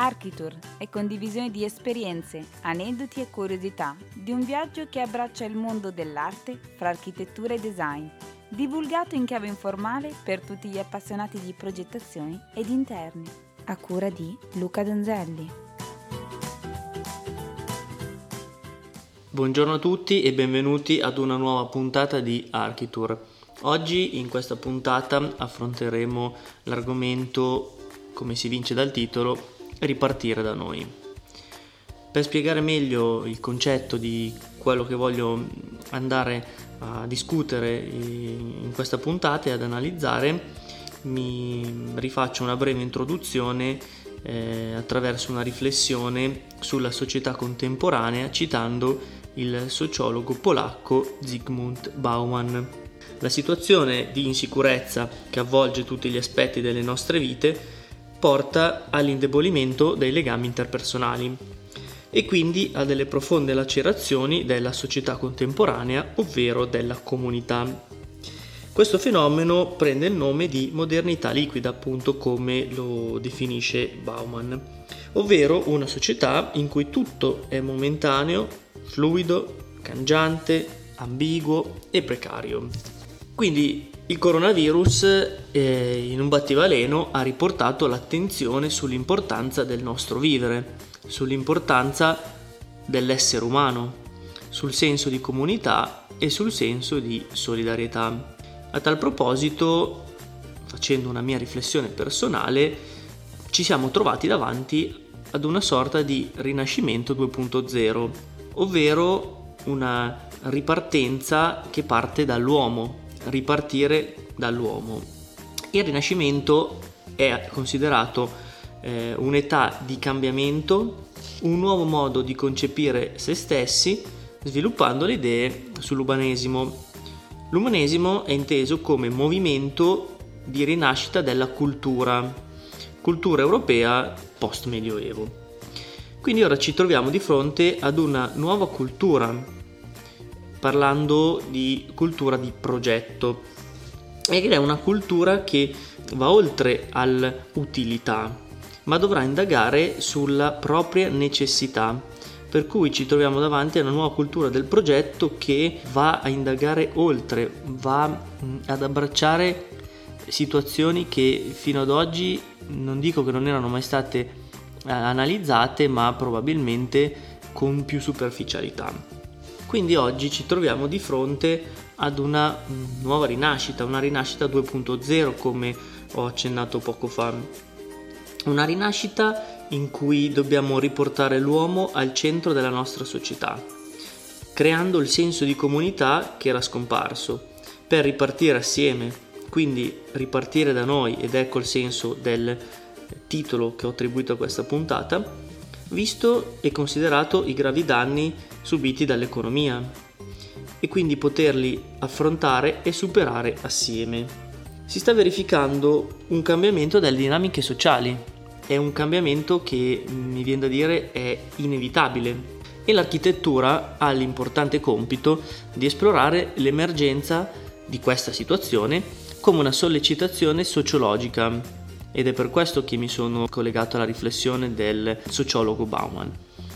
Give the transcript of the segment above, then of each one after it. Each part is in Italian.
Architour è condivisione di esperienze, aneddoti e curiosità di un viaggio che abbraccia il mondo dell'arte fra architettura e design, divulgato in chiave informale per tutti gli appassionati di progettazioni ed interni, a cura di Luca Donzelli. Buongiorno a tutti e benvenuti ad una nuova puntata di Architour. Oggi in questa puntata affronteremo l'argomento, come si vince dal titolo, ripartire da noi. Per spiegare meglio il concetto di quello che voglio andare a discutere in questa puntata e ad analizzare, mi rifaccio una breve introduzione eh, attraverso una riflessione sulla società contemporanea citando il sociologo polacco Zygmunt Bauman. La situazione di insicurezza che avvolge tutti gli aspetti delle nostre vite porta all'indebolimento dei legami interpersonali e quindi a delle profonde lacerazioni della società contemporanea, ovvero della comunità. Questo fenomeno prende il nome di modernità liquida, appunto come lo definisce Bauman, ovvero una società in cui tutto è momentaneo, fluido, cangiante, ambiguo e precario. Quindi il coronavirus eh, in un battibaleno ha riportato l'attenzione sull'importanza del nostro vivere, sull'importanza dell'essere umano, sul senso di comunità e sul senso di solidarietà. A tal proposito, facendo una mia riflessione personale, ci siamo trovati davanti ad una sorta di rinascimento 2.0, ovvero una ripartenza che parte dall'uomo, ripartire dall'uomo. Il Rinascimento è considerato eh, un'età di cambiamento, un nuovo modo di concepire se stessi, sviluppando le idee sull'umanesimo. L'umanesimo è inteso come movimento di rinascita della cultura, cultura europea post-medioevo. Quindi ora ci troviamo di fronte ad una nuova cultura parlando di cultura di progetto ed è una cultura che va oltre all'utilità ma dovrà indagare sulla propria necessità per cui ci troviamo davanti a una nuova cultura del progetto che va a indagare oltre, va ad abbracciare situazioni che fino ad oggi non dico che non erano mai state eh, analizzate, ma probabilmente con più superficialità. Quindi oggi ci troviamo di fronte ad una mm, nuova rinascita, una rinascita 2.0 come ho accennato poco fa. Una rinascita in cui dobbiamo riportare l'uomo al centro della nostra società, creando il senso di comunità che era scomparso, per ripartire assieme, quindi ripartire da noi, ed ecco il senso del titolo che ho attribuito a questa puntata, visto e considerato i gravi danni subiti dall'economia e quindi poterli affrontare e superare assieme. Si sta verificando un cambiamento delle dinamiche sociali, è un cambiamento che mi viene da dire è inevitabile. E l'architettura ha l'importante compito di esplorare l'emergenza di questa situazione come una sollecitazione sociologica ed è per questo che mi sono collegato alla riflessione del sociologo Bauman.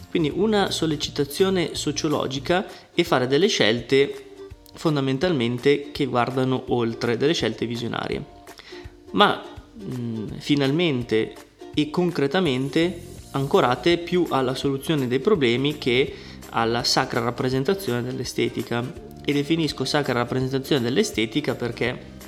Quindi una sollecitazione sociologica e fare delle scelte fondamentalmente che guardano oltre, delle scelte visionarie. Ma mh, finalmente e concretamente ancorate più alla soluzione dei problemi che alla sacra rappresentazione dell'estetica. E definisco sacra rappresentazione dell'estetica perché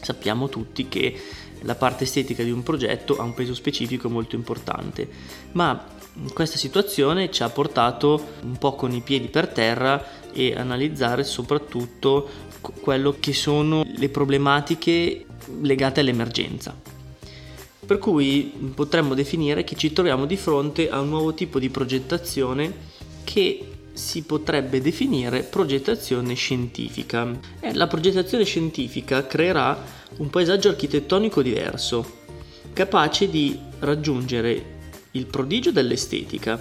sappiamo tutti che la parte estetica di un progetto ha un peso specifico molto importante, ma questa situazione ci ha portato un po' con i piedi per terra e analizzare soprattutto quello che sono le problematiche legate all'emergenza. Per cui potremmo definire che ci troviamo di fronte a un nuovo tipo di progettazione che si potrebbe definire progettazione scientifica. E la progettazione scientifica creerà un paesaggio architettonico diverso, capace di raggiungere il prodigio dell'estetica,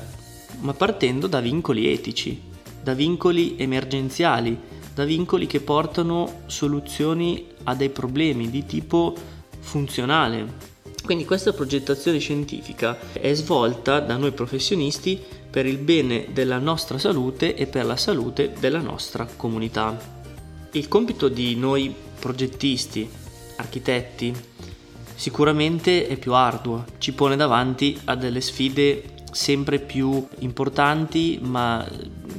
ma partendo da vincoli etici, da vincoli emergenziali, da vincoli che portano soluzioni a dei problemi di tipo funzionale, Quindi questa progettazione scientifica è svolta da noi professionisti per il bene della nostra salute e per la salute della nostra comunità. Il compito di noi progettisti, architetti, sicuramente è più arduo, ci pone davanti a delle sfide sempre più importanti ma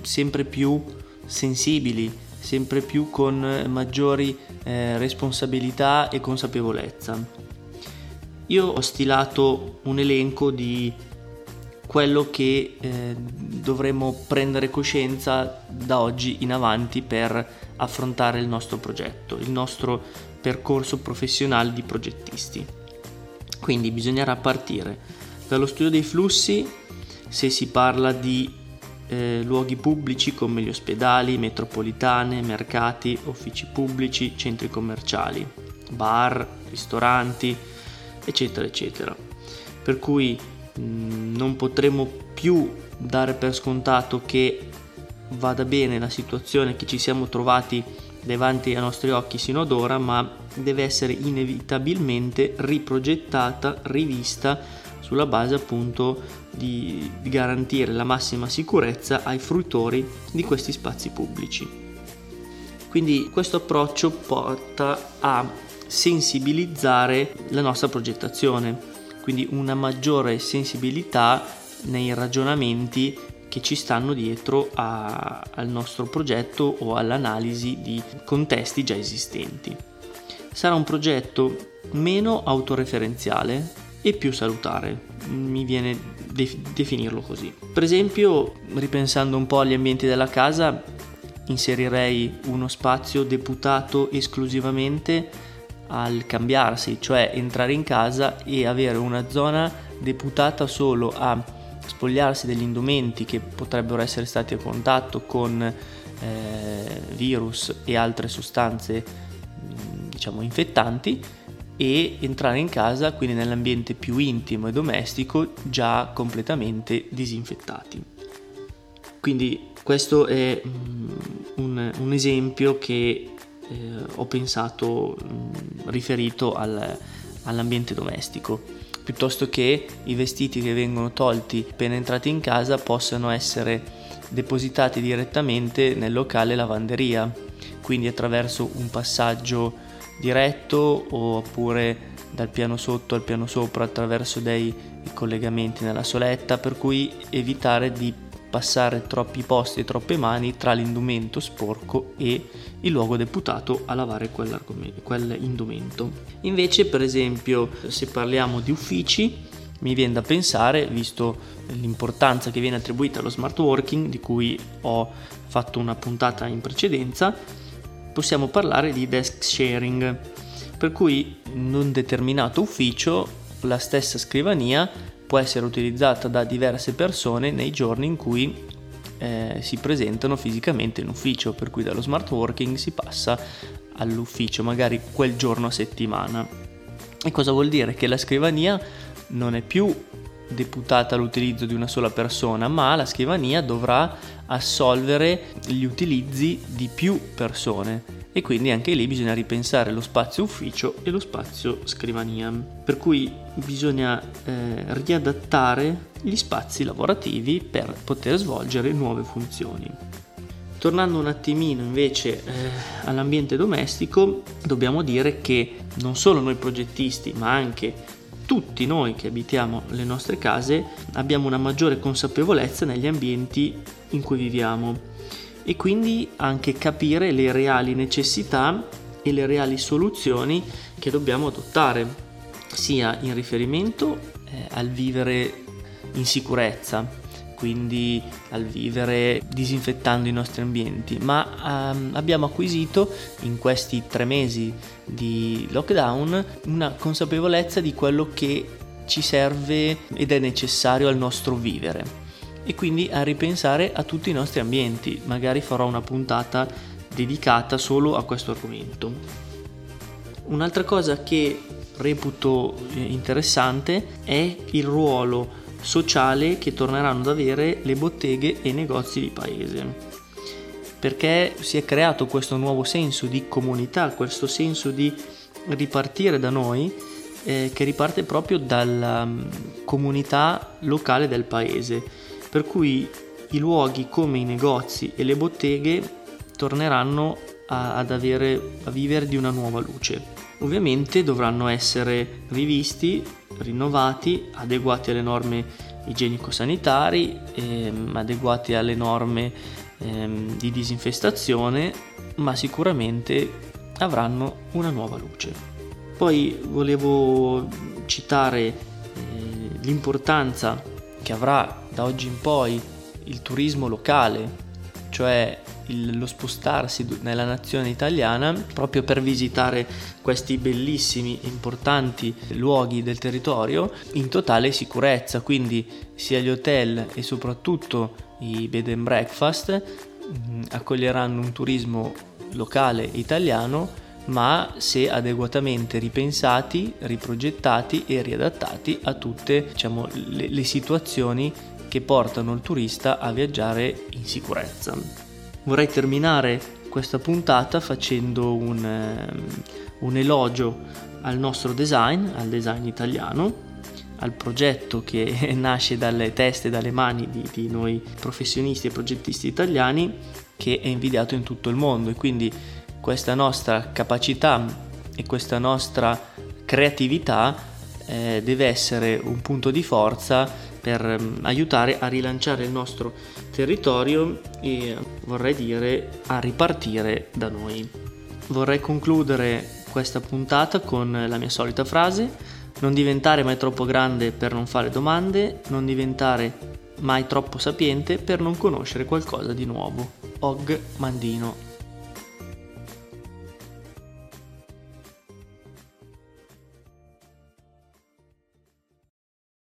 sempre più sensibili, sempre più con maggiori eh, responsabilità e consapevolezza. Io ho stilato un elenco di quello che eh, dovremo prendere coscienza da oggi in avanti per affrontare il nostro progetto, il nostro percorso professionale di progettisti. Quindi bisognerà partire dallo studio dei flussi se si parla di eh, luoghi pubblici come gli ospedali, metropolitane, mercati, uffici pubblici, centri commerciali, bar, ristoranti, eccetera, eccetera. Per cui non potremo più dare per scontato che vada bene la situazione che ci siamo trovati davanti ai nostri occhi sino ad ora, ma deve essere inevitabilmente riprogettata, rivista sulla base appunto di, di garantire la massima sicurezza ai fruitori di questi spazi pubblici. Quindi questo approccio porta a sensibilizzare la nostra progettazione quindi una maggiore sensibilità nei ragionamenti che ci stanno dietro a, al nostro progetto o all'analisi di contesti già esistenti. Sarà un progetto meno autoreferenziale e più salutare, mi viene de- definirlo così. Per esempio, ripensando un po' agli ambienti della casa, inserirei uno spazio deputato esclusivamente al cambiarsi, cioè entrare in casa e avere una zona deputata solo a spogliarsi degli indumenti che potrebbero essere stati a contatto con eh, virus e altre sostanze diciamo infettanti e entrare in casa quindi nell'ambiente più intimo e domestico già completamente disinfettati. Quindi questo è un, un esempio che eh, ho pensato mh, mm, riferito al, all'ambiente domestico. Piuttosto che i vestiti che vengono tolti appena entrati in casa possano essere depositati direttamente nel locale lavanderia, quindi attraverso un passaggio diretto oppure dal piano sotto al piano sopra attraverso dei collegamenti nella soletta, per cui evitare di passare troppi posti e troppe mani tra l'indumento sporco e il luogo deputato a lavare quell'indumento. Invece, per esempio, se parliamo di uffici, mi viene da pensare, visto l'importanza che viene attribuita allo smart working, di cui ho fatto una puntata in precedenza, possiamo parlare di desk sharing, per cui in un determinato ufficio la stessa scrivania può essere utilizzata da diverse persone nei giorni in cui eh, si presentano fisicamente in ufficio, per cui dallo smart working si passa all'ufficio magari quel giorno a settimana. E cosa vuol dire? Che la scrivania non è più deputata all'utilizzo di una sola persona, ma la scrivania dovrà assolvere gli utilizzi di più persone e quindi anche lì bisogna ripensare lo spazio ufficio e lo spazio scrivania. Per cui bisogna eh, riadattare gli spazi lavorativi per poter svolgere nuove funzioni. Tornando un attimino invece eh, all'ambiente domestico, dobbiamo dire che non solo noi progettisti, ma anche tutti noi che abitiamo le nostre case abbiamo una maggiore consapevolezza negli ambienti in cui viviamo. E quindi anche capire le reali necessità e le reali soluzioni che dobbiamo adottare, sia in riferimento eh, al vivere in sicurezza, quindi al vivere disinfettando i nostri ambienti, ma ehm, abbiamo acquisito in questi tre mesi di lockdown una consapevolezza di quello che ci serve ed è necessario al nostro vivere e quindi a ripensare a tutti i nostri ambienti. Magari farò una puntata dedicata solo a questo argomento. Un'altra cosa che reputo eh, interessante è il ruolo sociale che torneranno ad avere le botteghe e i negozi di paese. Perché si è creato questo nuovo senso di comunità, questo senso di ripartire da noi eh, che riparte proprio dalla um, comunità locale del paese, per cui i luoghi come i negozi e le botteghe torneranno a, ad avere, a vivere di una nuova luce. Ovviamente dovranno essere rivisti, rinnovati, adeguati alle norme igienico-sanitari, ehm, adeguati alle norme ehm, di disinfestazione, ma sicuramente avranno una nuova luce. Poi volevo citare eh, l'importanza che avrà da oggi in poi il turismo locale, cioè il, lo spostarsi nella nazione italiana proprio per visitare questi bellissimi, importanti luoghi del territorio in totale sicurezza, quindi sia gli hotel e soprattutto i bed and breakfast mh, mm, accoglieranno un turismo locale italiano ma se adeguatamente ripensati, riprogettati e riadattati a tutte diciamo, le, le situazioni che portano il turista a viaggiare in sicurezza. Vorrei terminare questa puntata facendo un, ehm, un elogio al nostro design, al design italiano, al progetto che nasce dalle teste e dalle mani di, di, noi professionisti e progettisti italiani che è invidiato in tutto il mondo. E quindi questa nostra capacità e questa nostra creatività eh, deve essere un punto di forza per ehm, aiutare a rilanciare il nostro territorio e vorrei dire a ripartire da noi. Vorrei concludere questa puntata con la mia solita frase, non diventare mai troppo grande per non fare domande, non diventare mai troppo sapiente per non conoscere qualcosa di nuovo. Og Mandino